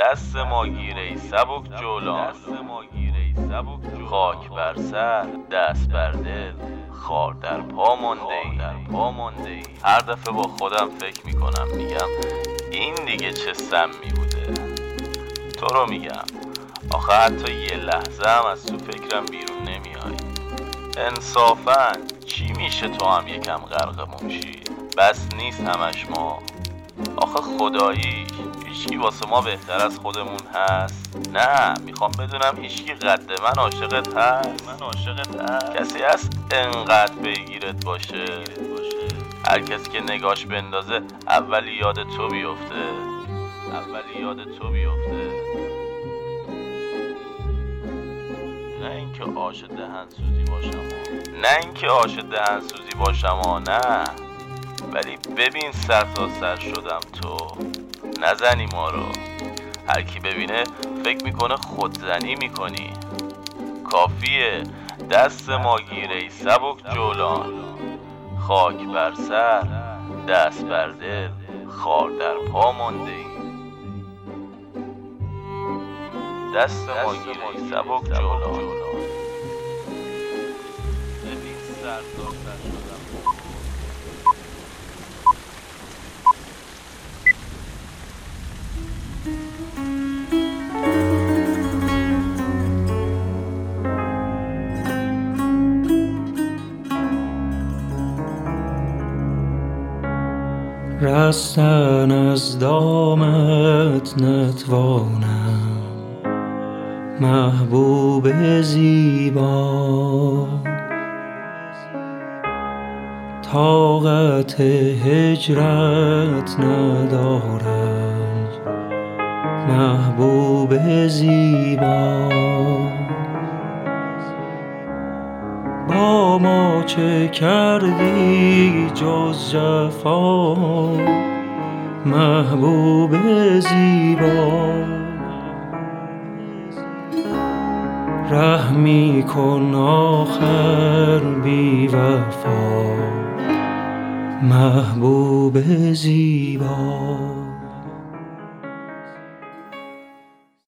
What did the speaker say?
دست ما گیره سبک جولان. خاک بر سر دست بر دل. خار در پا مانده ای. هر دفعه با خودم فکر می‌کنم میگم این دیگه چه سمی بوده. تو رو میگم. آخه حتی یه لحظه هم از تو فکرم بیرون نمیای انصافا چی میشه تو هم یکم غرق موشی؟ بس نیست همش ما. آخه خدایی هیچکی واسه ما بهتر از خودمون هست؟ نه می‌خوام بدونم هیچکی قد من عاشقت هست؟ من عاشقت هست. کسی هست انقدر بگیرت باشه؟ هر کسی که نگاش بندازه اولی یاد تو بیفته. اولی یاد تو بیفته. نه اینکه آش دهن سوزی باشم. نه اینکه آش دهن سوزی باشم آ نه. ولی ببین سر تا سر شدم تو. نزنی ما رو. هر کی ببینه فکر می‌کنه خودزنی می‌کنی. کافیه. دست ما گیره سبک جولان. خاک بر سر دست بر دل خار در پا مانده ای دست ما گیره سبک جولان. ببین سر شدم رستن از دامت نتوانم. محبوب زیبا. طاقت هجرت ندارم. محبوب زیبا. چه کردی جز جفا؟ محبوب زیبا. رحمی کن آخر بی وفا. محبوب زیبا.